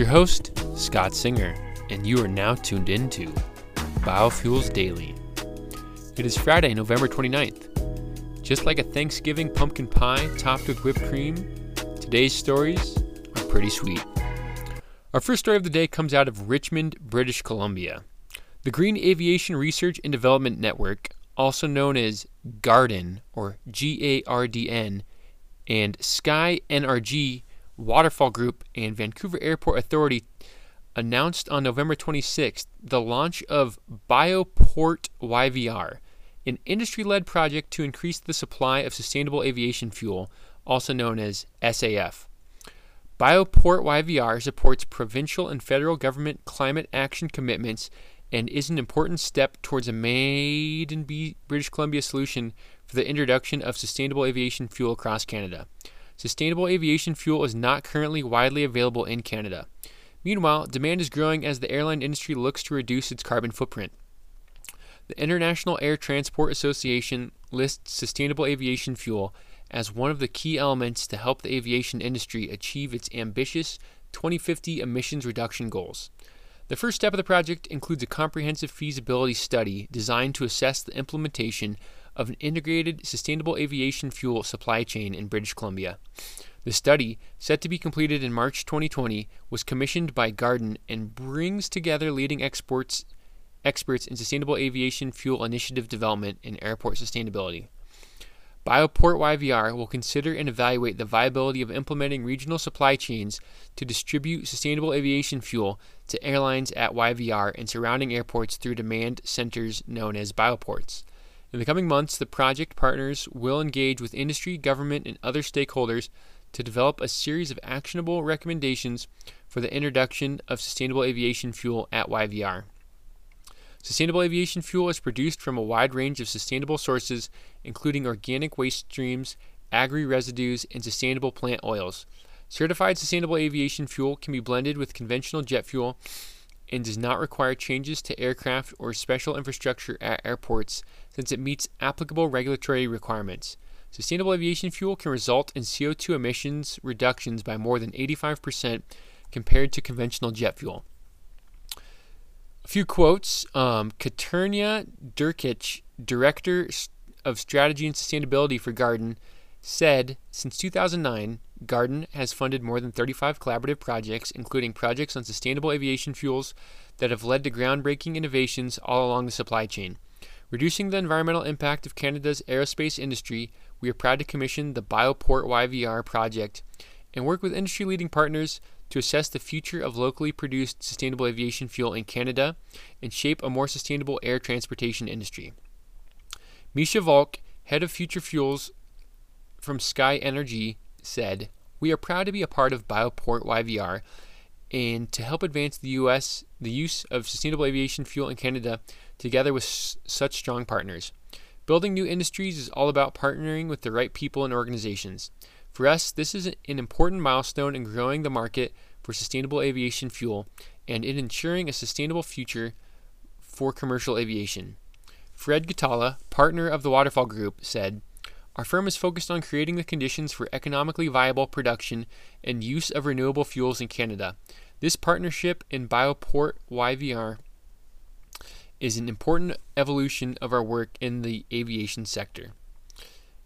Your host, Scott Singer, and you are now tuned into Biofuels Daily. It is Friday, November 29th. Just like a Thanksgiving pumpkin pie topped with whipped cream, today's stories are pretty sweet. Our first story of the day comes out of Richmond, British Columbia. The Green Aviation Research and Development Network, also known as GARDN or G A R D N, and Sky NRG Waterfall Group and Vancouver Airport Authority announced on November 26th the launch of Bioport YVR, an industry led project to increase the supply of sustainable aviation fuel, also known as SAF. Bioport YVR supports provincial and federal government climate action commitments and is an important step towards a made in British Columbia solution for the introduction of sustainable aviation fuel across Canada. Sustainable aviation fuel is not currently widely available in Canada. Meanwhile, demand is growing as the airline industry looks to reduce its carbon footprint. The International Air Transport Association lists sustainable aviation fuel as one of the key elements to help the aviation industry achieve its ambitious 2050 emissions reduction goals. The first step of the project includes a comprehensive feasibility study designed to assess the implementation of an integrated sustainable aviation fuel supply chain in British Columbia. The study, set to be completed in March 2020, was commissioned by GARDN and brings together leading exports, experts in sustainable aviation fuel initiative development and airport sustainability. Bioport YVR will consider and evaluate the viability of implementing regional supply chains to distribute sustainable aviation fuel to airlines at YVR and surrounding airports through demand centers known as bioports. In the coming months, the project partners will engage with industry, government, and other stakeholders to develop a series of actionable recommendations for the introduction of sustainable aviation fuel at YVR. Sustainable aviation fuel is produced from a wide range of sustainable sources, including organic waste streams, agri residues, and sustainable plant oils. Certified sustainable aviation fuel can be blended with conventional jet fuel and does not require changes to aircraft or special infrastructure at airports since it meets applicable regulatory requirements. Sustainable aviation fuel can result in CO2 emissions reductions by more than 85% compared to conventional jet fuel. A few quotes um, Katerina Durkic, Director of Strategy and Sustainability for GARDN, said since 2009, GARDN has funded more than 35 collaborative projects, including projects on sustainable aviation fuels that have led to groundbreaking innovations all along the supply chain. Reducing the environmental impact of Canada's aerospace industry, we are proud to commission the Bioport YVR project and work with industry leading partners to assess the future of locally produced sustainable aviation fuel in Canada and shape a more sustainable air transportation industry. Misha Volk, head of Future Fuels from Sky NRG, said, We are proud to be a part of Bioport YVR and to help advance the US the use of sustainable aviation fuel in Canada together with s- such strong partners. Building new industries is all about partnering with the right people and organizations. For us, this is an important milestone in growing the market for sustainable aviation fuel and in ensuring a sustainable future for commercial aviation. Fred Ghatala, partner of the Waterfall Group, said, our firm is focused on creating the conditions for economically viable production and use of renewable fuels in Canada. This partnership in Bioport YVR is an important evolution of our work in the aviation sector.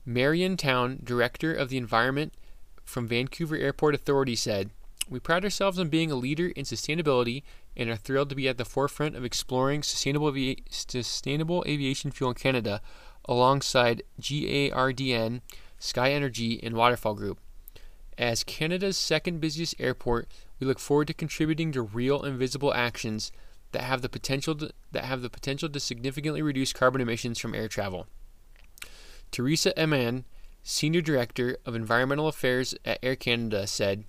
Marion Town, Director of the Environment from Vancouver Airport Authority, said, We pride ourselves on being a leader in sustainability and are thrilled to be at the forefront of exploring sustainable, avi- sustainable aviation fuel in Canada alongside GARDN, Sky NRG, and Waterfall Group. As Canada's second busiest airport, we look forward to contributing to real and visible actions that have the potential to, that have the potential to significantly reduce carbon emissions from air travel. Teresa Ehman, Senior Director of Environmental Affairs at Air Canada, said,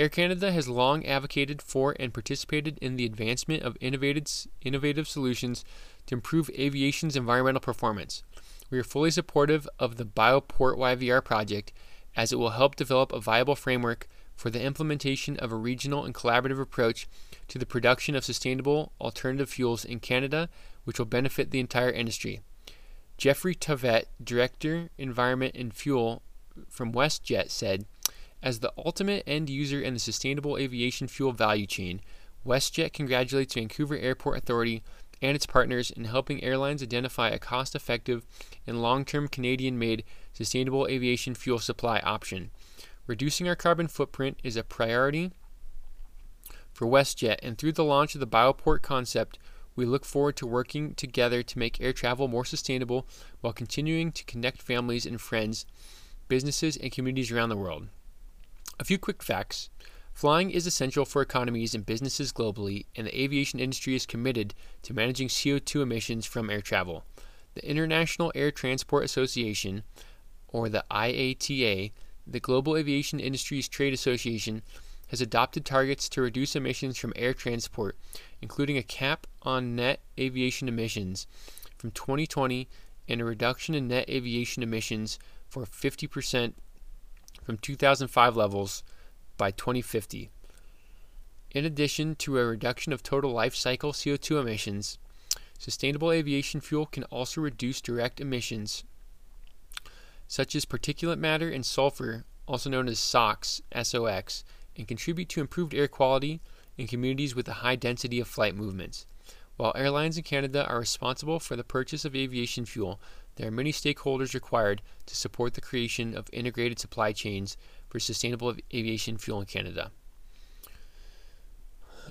Air Canada has long advocated for and participated in the advancement of innovative, innovative solutions to improve aviation's environmental performance. We are fully supportive of the Bioport YVR project as it will help develop a viable framework for the implementation of a regional and collaborative approach to the production of sustainable alternative fuels in Canada, which will benefit the entire industry. Geoffrey Tauvette, Director, Environment and Fuel from WestJet, said, As the ultimate end user in the sustainable aviation fuel value chain, WestJet congratulates Vancouver Airport Authority and its partners in helping airlines identify a cost effective and long term Canadian made sustainable aviation fuel supply option. Reducing our carbon footprint is a priority for WestJet, and through the launch of the Bioport concept, we look forward to working together to make air travel more sustainable while continuing to connect families and friends, businesses, and communities around the world. A few quick facts. Flying is essential for economies and businesses globally, and the aviation industry is committed to managing CO2 emissions from air travel. The International Air Transport Association, or the IATA, the Global Aviation Industries Trade Association, has adopted targets to reduce emissions from air transport, including a cap on net aviation emissions from 2020 and a reduction in net aviation emissions for 50% from 2005 levels by 2050. In addition to a reduction of total life cycle CO2 emissions, sustainable aviation fuel can also reduce direct emissions such as particulate matter and sulfur, also known as SOx, SOx, and contribute to improved air quality in communities with a high density of flight movements. While airlines in Canada are responsible for the purchase of aviation fuel, there are many stakeholders required to support the creation of integrated supply chains for sustainable aviation fuel in Canada.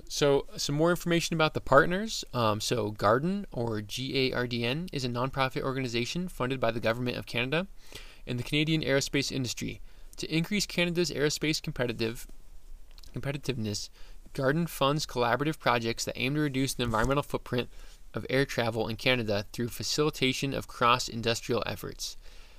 So, some more information about the partners. Um, so, GARDN, or GARDN, is a nonprofit organization funded by the Government of Canada and the Canadian aerospace industry. To increase Canada's aerospace competitive competitiveness, Gardn funds collaborative projects that aim to reduce the environmental footprint of air travel in Canada through facilitation of cross industrial efforts.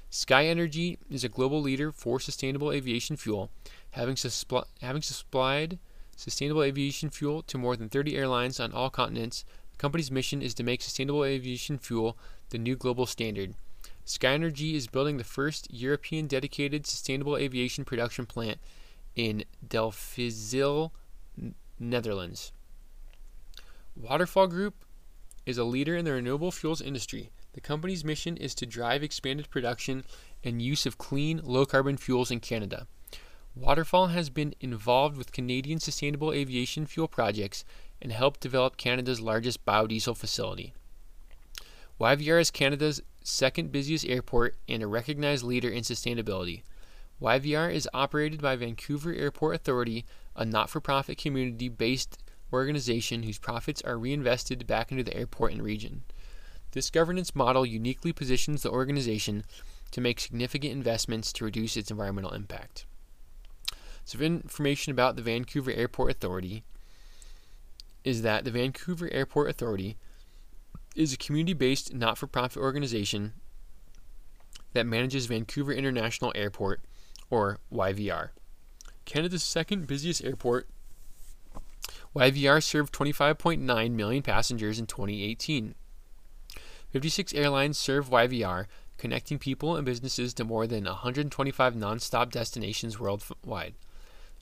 Sky NRG is a global leader for sustainable aviation fuel, having, suspl- having supplied sustainable aviation fuel to more than 30 airlines on all continents. The company's mission is to make sustainable aviation fuel the new global standard. Sky NRG is building the first European dedicated sustainable aviation production plant in Delfzijl, Netherlands. Waterfall Group is a leader in the renewable fuels industry. The company's mission is to drive expanded production and use of clean, low carbon fuels in Canada. Waterfall has been involved with Canadian sustainable aviation fuel projects and helped develop Canada's largest biodiesel facility. YVR is Canada's second busiest airport and a recognized leader in sustainability. YVR is operated by Vancouver Airport Authority, a not for profit community based organization whose profits are reinvested back into the airport and region. This governance model uniquely positions the organization to make significant investments to reduce its environmental impact. So, information about the Vancouver Airport Authority is that the Vancouver Airport Authority is a community based not for profit organization that manages Vancouver International Airport, or YVR. Canada's second busiest airport YVR served 25.9 million passengers in 2018. 56 airlines serve YVR, connecting people and businesses to more than 125 nonstop destinations worldwide.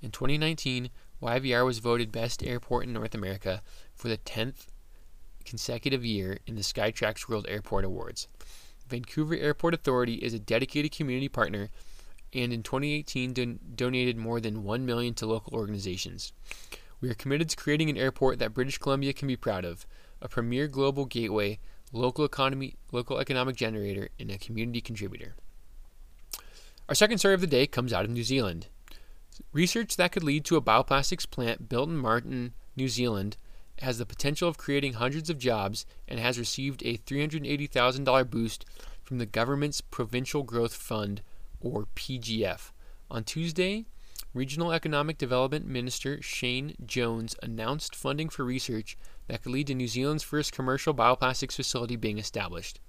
In 2019, YVR was voted Best Airport in North America for the 10th consecutive year in the Skytrax World Airport Awards. Vancouver Airport Authority is a dedicated community partner and in 2018 don- donated more than 1 million to local organizations. We are committed to creating an airport that British Columbia can be proud of, a premier global gateway, local economy, local economic generator, and a community contributor. Our second story of the day comes out of New Zealand. Research that could lead to a bioplastics plant built in Marton, New Zealand, has the potential of creating hundreds of jobs and has received a $380,000 boost from the government's Provincial Growth Fund, or PGF. On Tuesday, Regional Economic Development Minister Shane Jones announced funding for research that could lead to New Zealand's first commercial bioplastics facility being established.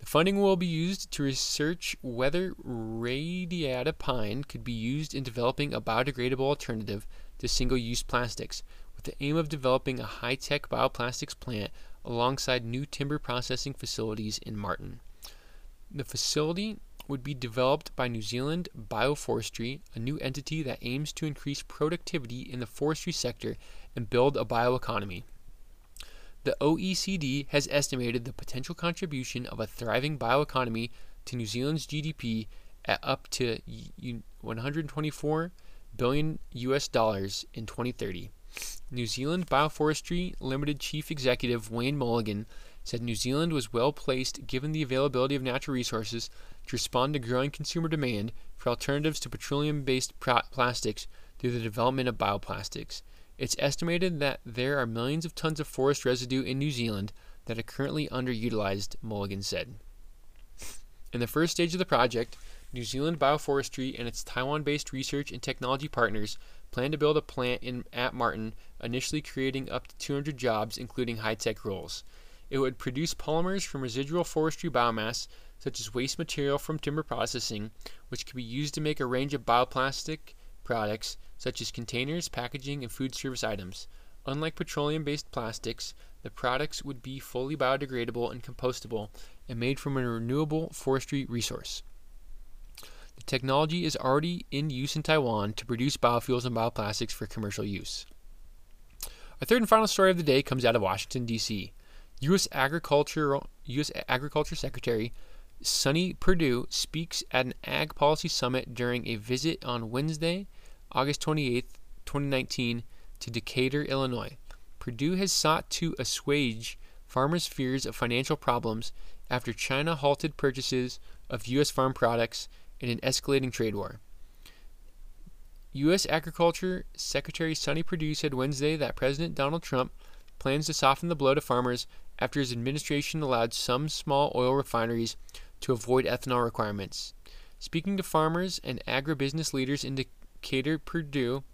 The funding will be used to research whether radiata pine could be used in developing a biodegradable alternative to single use plastics, with the aim of developing a high tech bioplastics plant alongside new timber processing facilities in Marton. The facility would be developed by New Zealand Bioforestry, a new entity that aims to increase productivity in the forestry sector and build a bioeconomy. The OECD has estimated the potential contribution of a thriving bioeconomy to New Zealand's GDP at up to 124 billion US dollars in 2030. New Zealand Bioforestry Limited Chief Executive Wayne Mulligan said New Zealand was well placed given the availability of natural resources to respond to growing consumer demand for alternatives to petroleum based plastics through the development of bioplastics. It's estimated that there are millions of tons of forest residue in New Zealand that are currently underutilized, Mulligan said. In the first stage of the project, New Zealand Bioforestry and its Taiwan based research and technology partners plan to build a plant in, at Marton, initially creating up to 200 jobs, including high tech roles. It would produce polymers from residual forestry biomass, such as waste material from timber processing, which could be used to make a range of bioplastic products, such as containers, packaging, and food service items. Unlike petroleum based plastics, the products would be fully biodegradable and compostable and made from a renewable forestry resource. The technology is already in use in Taiwan to produce biofuels and bioplastics for commercial use. Our third and final story of the day comes out of Washington, D.C. U.S. Agriculture, U.S. Agriculture Secretary Sonny Perdue speaks at an Ag Policy Summit during a visit on Wednesday, August 28, 2019, to Decatur, Illinois. Perdue has sought to assuage farmers' fears of financial problems after China halted purchases of U.S. farm products in an escalating trade war. U.S. Agriculture Secretary Sonny Perdue said Wednesday that President Donald Trump plans to soften the blow to farmers after his administration allowed some small oil refineries to avoid ethanol requirements. Speaking to farmers and agribusiness leaders in Decatur, Perdue,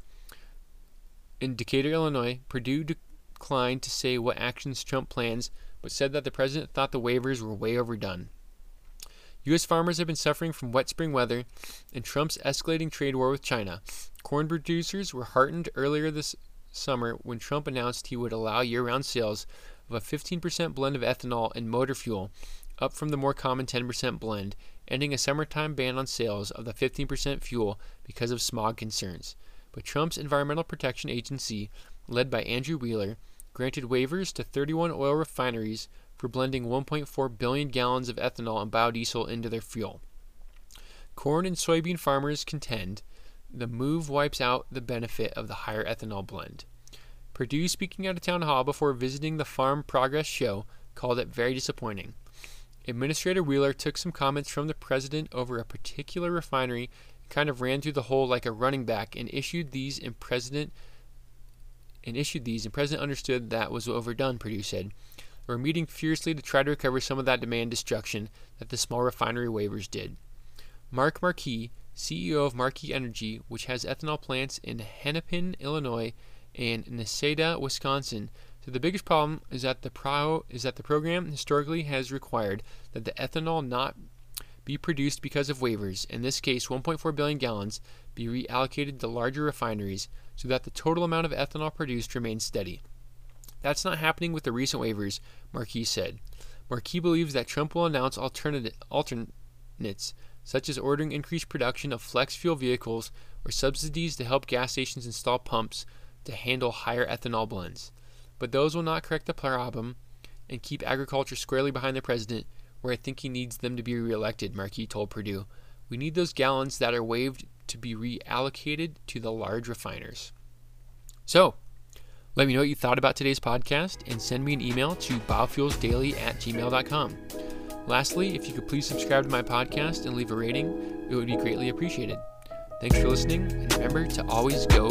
in Decatur, Illinois, Perdue declined to say what actions Trump plans, but said that the president thought the waivers were way overdone. U.S. farmers have been suffering from wet spring weather and Trump's escalating trade war with China. Corn producers were heartened earlier this summer when Trump announced he would allow year round sales of a 15% blend of ethanol and motor fuel, up from the more common 10% blend, ending a summertime ban on sales of the 15% fuel because of smog concerns. But Trump's Environmental Protection Agency, led by Andrew Wheeler, granted waivers to 31 oil refineries for blending 1.4 billion gallons of ethanol and biodiesel into their fuel. Corn and soybean farmers contend the move wipes out the benefit of the higher ethanol blend. Perdue speaking at a town hall before visiting the Farm Progress Show, called it very disappointing. Administrator Wheeler took some comments from the president over a particular refinery kind of ran through the hole like a running back and issued these and president and issued these and president understood that was overdone, Perdue said. We're meeting fiercely to try to recover some of that demand destruction that the small refinery waivers did. Mark Marquis, CEO of Marquis Energy, which has ethanol plants in Hennepin, Illinois, and Necedah, Wisconsin, said the biggest problem is that the pro is that the program historically has required that the ethanol not be produced because of waivers, in this case 1.4 billion gallons, be reallocated to larger refineries so that the total amount of ethanol produced remains steady. That's not happening with the recent waivers, Marquis said. Marquis believes that Trump will announce alternate alternates, such as ordering increased production of flex fuel vehicles or subsidies to help gas stations install pumps to handle higher ethanol blends. But those will not correct the problem and keep agriculture squarely behind the president, where I think he needs them to be reelected, Marquis told Perdue. We need those gallons that are waived to be reallocated to the large refiners. So, let me know what you thought about today's podcast and send me an email to biofuelsdaily at gmail.com. Lastly, if you could please subscribe to my podcast and leave a rating, it would be greatly appreciated. Thanks for listening, and remember to always go.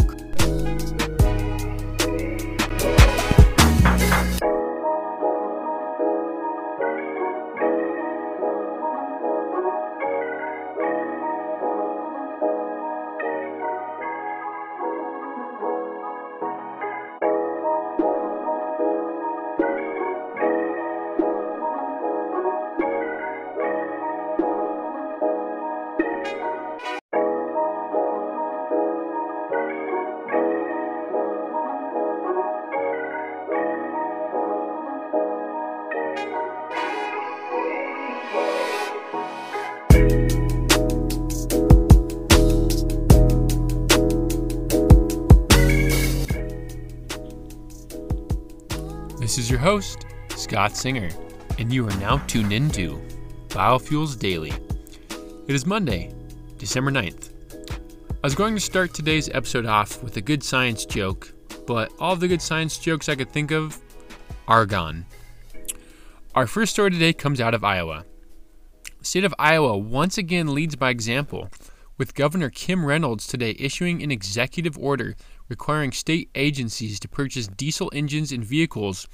Is your host, Scott Singer, and you are now tuned into Biofuels Daily. It is Monday, December 9th. I was going to start today's episode off with a good science joke, but all the good science jokes I could think of are gone. Our first story today comes out of Iowa. The state of Iowa once again leads by example, with Governor Kim Reynolds today issuing an executive order requiring state agencies to purchase diesel engines and vehicles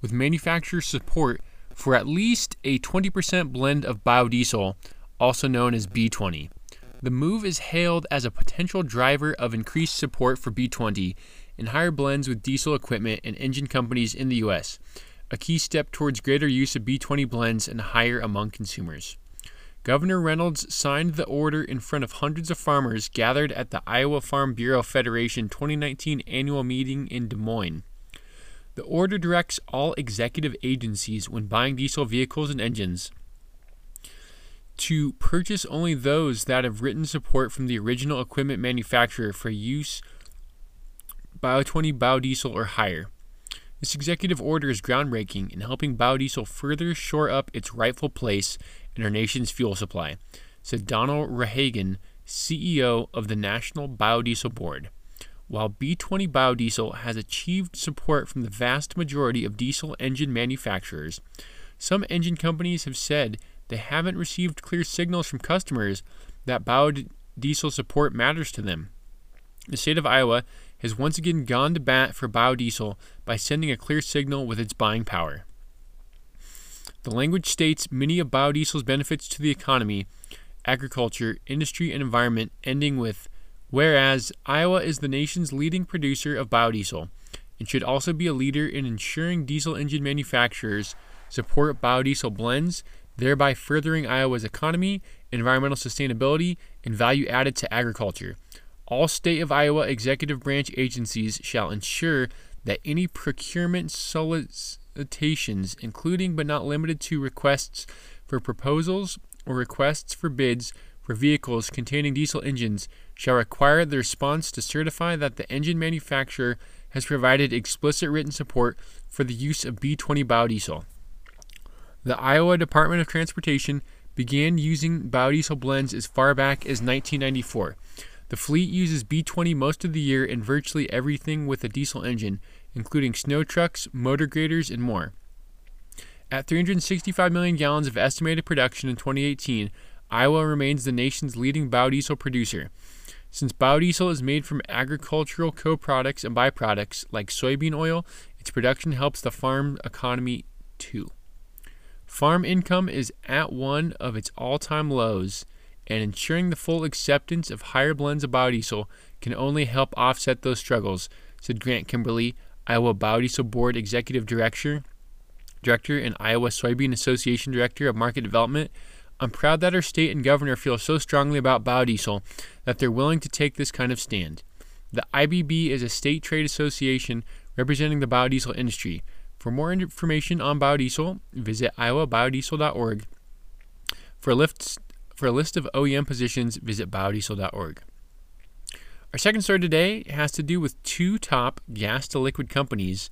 with manufacturer support for at least a 20% blend of biodiesel, also known as B20. The move is hailed as a potential driver of increased support for B20 and higher blends with diesel equipment and engine companies in the U.S., a key step towards greater use of B20 blends and higher among consumers. Governor Reynolds signed the order in front of hundreds of farmers gathered at the Iowa Farm Bureau Federation 2019 annual meeting in Des Moines. The order directs all executive agencies when buying diesel vehicles and engines to purchase only those that have written support from the original equipment manufacturer for use Bio20 biodiesel or higher. This executive order is groundbreaking in helping biodiesel further shore up its rightful place in our nation's fuel supply, said Donnell Rehagen, CEO of the National Biodiesel Board. While B20 biodiesel has achieved support from the vast majority of diesel engine manufacturers, some engine companies have said they haven't received clear signals from customers that biodiesel support matters to them. The state of Iowa has once again gone to bat for biodiesel by sending a clear signal with its buying power. The language states many of biodiesel's benefits to the economy, agriculture, industry, and environment, ending with Whereas Iowa is the nation's leading producer of biodiesel and should also be a leader in ensuring diesel engine manufacturers support biodiesel blends thereby furthering Iowa's economy, environmental sustainability, and value added to agriculture. All state of Iowa executive branch agencies shall ensure that any procurement solicitations, including but not limited to requests for proposals or requests for bids for vehicles containing diesel engines, shall require the response to certify that the engine manufacturer has provided explicit written support for the use of B20 biodiesel. The Iowa Department of Transportation began using biodiesel blends as far back as 1994. The fleet uses B20 most of the year in virtually everything with a diesel engine, including snow trucks, motor graders, and more. At 365 million gallons of estimated production in 2018, Iowa remains the nation's leading biodiesel producer. Since biodiesel is made from agricultural co products and byproducts like soybean oil, its production helps the farm economy too. Farm income is at one of its all time lows, and ensuring the full acceptance of higher blends of biodiesel can only help offset those struggles, said Grant Kimberly, Iowa Biodiesel Board Executive Director, Director and Iowa Soybean Association Director of Market Development. I'm proud that our state and governor feel so strongly about biodiesel that they're willing to take this kind of stand. The IBB is a state trade association representing the biodiesel industry. For more information on biodiesel, visit iowabiodiesel.org. For a, list, for a list of OEM positions, visit biodiesel.org. Our second story today has to do with two top gas to liquid companies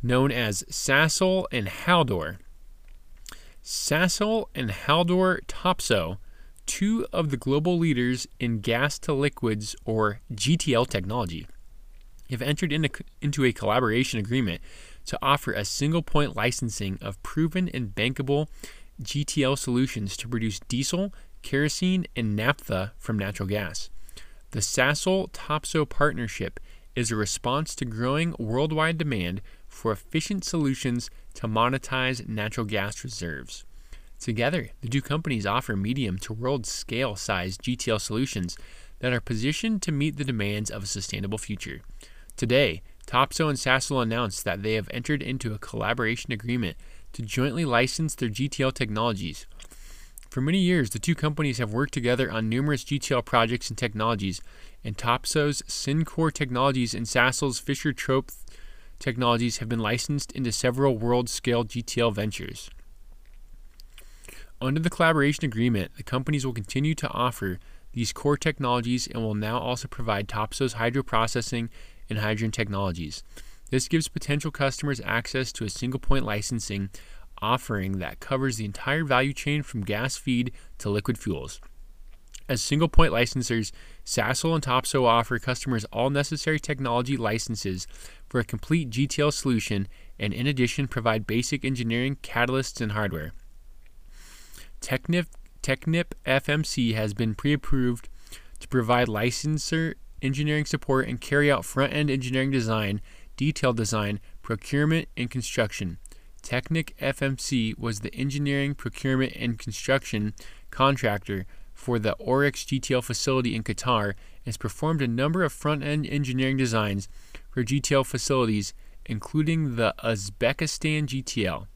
known as Sasol and Haldor. Sasol and Haldor Topsoe, two of the global leaders in gas to liquids or GTL technology, have entered into, into a collaboration agreement to offer a single point licensing of proven and bankable GTL solutions to produce diesel, kerosene, and naphtha from natural gas. The Sasol Topsoe partnership is a response to growing worldwide demand for efficient solutions to monetize natural gas reserves. Together, the two companies offer medium to world scale size GTL solutions that are positioned to meet the demands of a sustainable future. Today, Topsoe and Sasol announced that they have entered into a collaboration agreement to jointly license their GTL technologies. For many years, the two companies have worked together on numerous GTL projects and technologies, and Topsoe's SynCOR technologies and Sasol's Fischer Tropsch technologies have been licensed into several world scale GTL ventures. Under the collaboration agreement, the companies will continue to offer these core technologies and will now also provide Topsoe's hydroprocessing and hydrogen technologies. This gives potential customers access to a single point licensing offering that covers the entire value chain from gas feed to liquid fuels. As single point licensors, Sasol and Topsoe offer customers all necessary technology licenses for a complete GTL solution and, in addition, provide basic engineering, catalysts, and hardware. Technip, Technip FMC has been pre approved to provide licensor engineering support and carry out front end engineering design, detailed design, procurement, and construction. Technip FMC was the engineering, procurement, and construction contractor for the Oryx GTL facility in Qatar and has performed a number of front end engineering designs for GTL facilities, including the Uzbekistan GTL.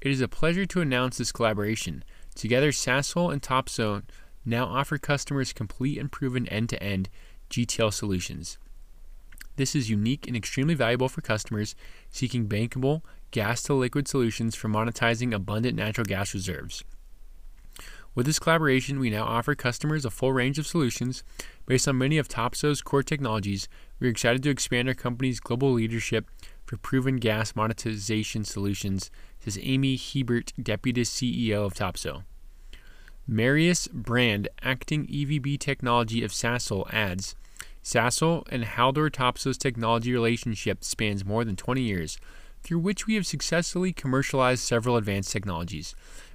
It is a pleasure to announce this collaboration. Together, Sasol and Topsoe now offer customers complete and proven end to end GTL solutions. This is unique and extremely valuable for customers seeking bankable gas to liquid solutions for monetizing abundant natural gas reserves. With this collaboration, we now offer customers a full range of solutions based on many of Topsoe's core technologies. We are excited to expand our company's global leadership for proven gas monetization solutions, says Amy Hebert, Deputy CEO of Topsoe. Marius Brand, acting EVP technology of Sasol, adds Sasol and Haldor Topsoe's technology relationship spans more than 20 years, through which we have successfully commercialized several advanced technologies.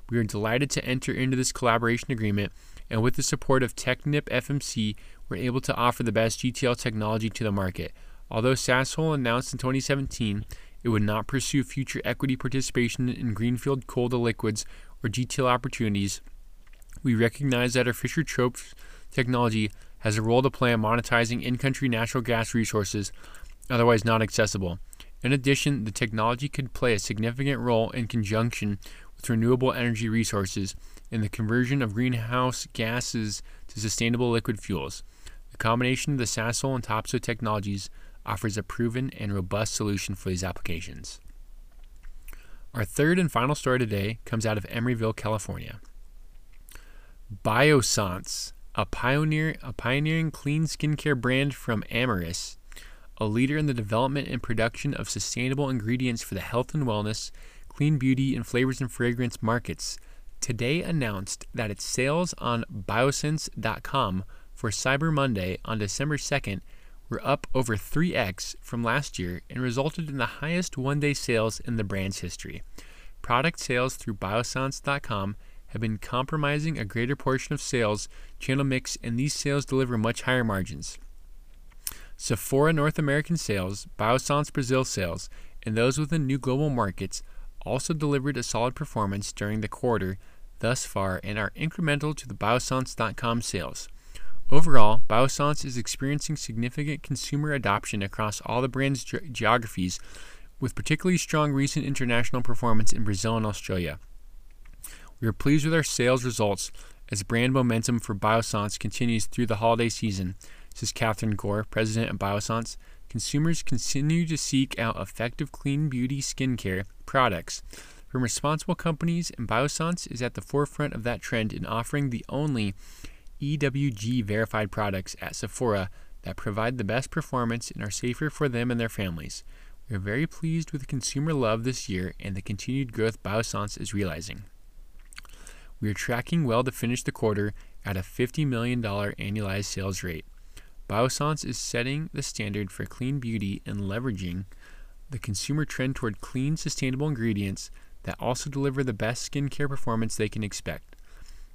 We are delighted to enter into this collaboration agreement, and with the support of Technip FMC, we're able to offer the best GTL technology to the market. Although Sasol announced in 2017 it would not pursue future equity participation in greenfield coal to liquids or GTL opportunities, we recognize that our Fischer Tropsch technology has a role to play in monetizing in country natural gas resources otherwise not accessible. In addition, the technology could play a significant role in conjunction with renewable energy resources in the conversion of greenhouse gases to sustainable liquid fuels. The combination of the Sasol and Topsoe technologies offers a proven and robust solution for these applications. Our third and final story today comes out of Emeryville, California. Biossance, a pioneer, a pioneering clean skincare brand from Amyris, a leader in the development and production of sustainable ingredients for the health and wellness, clean beauty, and flavors and fragrance markets, today announced that its sales on biossance.com for Cyber Monday on December 2nd were up over 3x from last year and resulted in the highest one day sales in the brand's history. Product sales through biossance.com have been compromising a greater portion of sales channel mix, and these sales deliver much higher margins. Sephora North American sales, Biossance Brazil sales, and those within new global markets also delivered a solid performance during the quarter thus far and are incremental to the Biossance.com sales. Overall, Biossance is experiencing significant consumer adoption across all the brand's ge- geographies, with particularly strong recent international performance in Brazil and Australia. We are pleased with our sales results as brand momentum for Biossance continues through the holiday season, says Catherine Gore, president of Biossance. Consumers continue to seek out effective clean beauty skincare products from responsible companies, and Biossance is at the forefront of that trend in offering the only EWG verified products at Sephora that provide the best performance and are safer for them and their families. We are very pleased with the consumer love this year and the continued growth Biossance is realizing. We are tracking well to finish the quarter at a $50 million annualized sales rate. Biossance is setting the standard for clean beauty and leveraging the consumer trend toward clean, sustainable ingredients that also deliver the best skincare performance they can expect.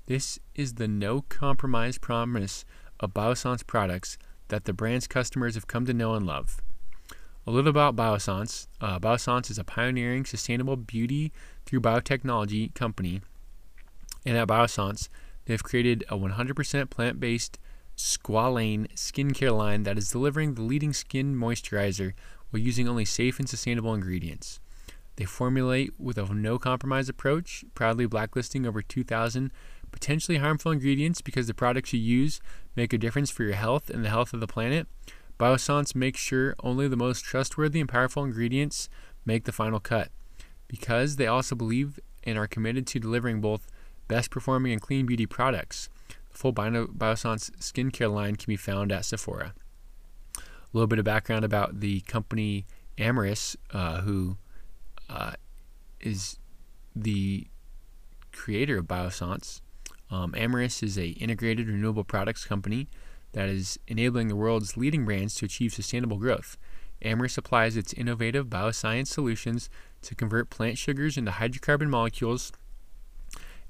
This is the no compromise promise of Biossance products that the brand's customers have come to know and love. A little about Biossance. Uh, Biossance is a pioneering sustainable beauty through biotechnology company. And at Biossance, they have created a 100% plant based squalane skincare line that is delivering the leading skin moisturizer while using only safe and sustainable ingredients. They formulate with a no compromise approach, proudly blacklisting over 2,000 potentially harmful ingredients because the products you use make a difference for your health and the health of the planet. Biossance makes sure only the most trustworthy and powerful ingredients make the final cut. Because they also believe and are committed to delivering both best performing and clean beauty products. Full Bio- skincare line can be found at Sephora. A little bit of background about the company Amyris, uh, who uh, is the creator of Biossance. Um, Amyris is a integrated renewable products company that is enabling the world's leading brands to achieve sustainable growth. Amyris applies its innovative bioscience solutions to convert plant sugars into hydrocarbon molecules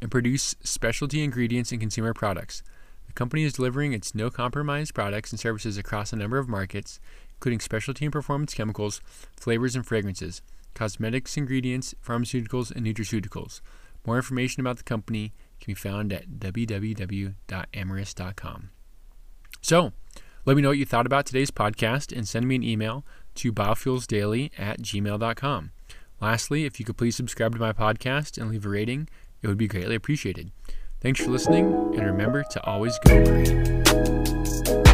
and produce specialty ingredients and consumer products. The company is delivering its no compromise products and services across a number of markets, including specialty and performance chemicals, flavors and fragrances, cosmetics ingredients, pharmaceuticals, and nutraceuticals. More information about the company can be found at www.amyris.com. So, let me know what you thought about today's podcast and send me an email to biofuelsdaily at gmail.com. Lastly, if you could please subscribe to my podcast and leave a rating, it would be greatly appreciated. Thanks for listening, and remember to always go green.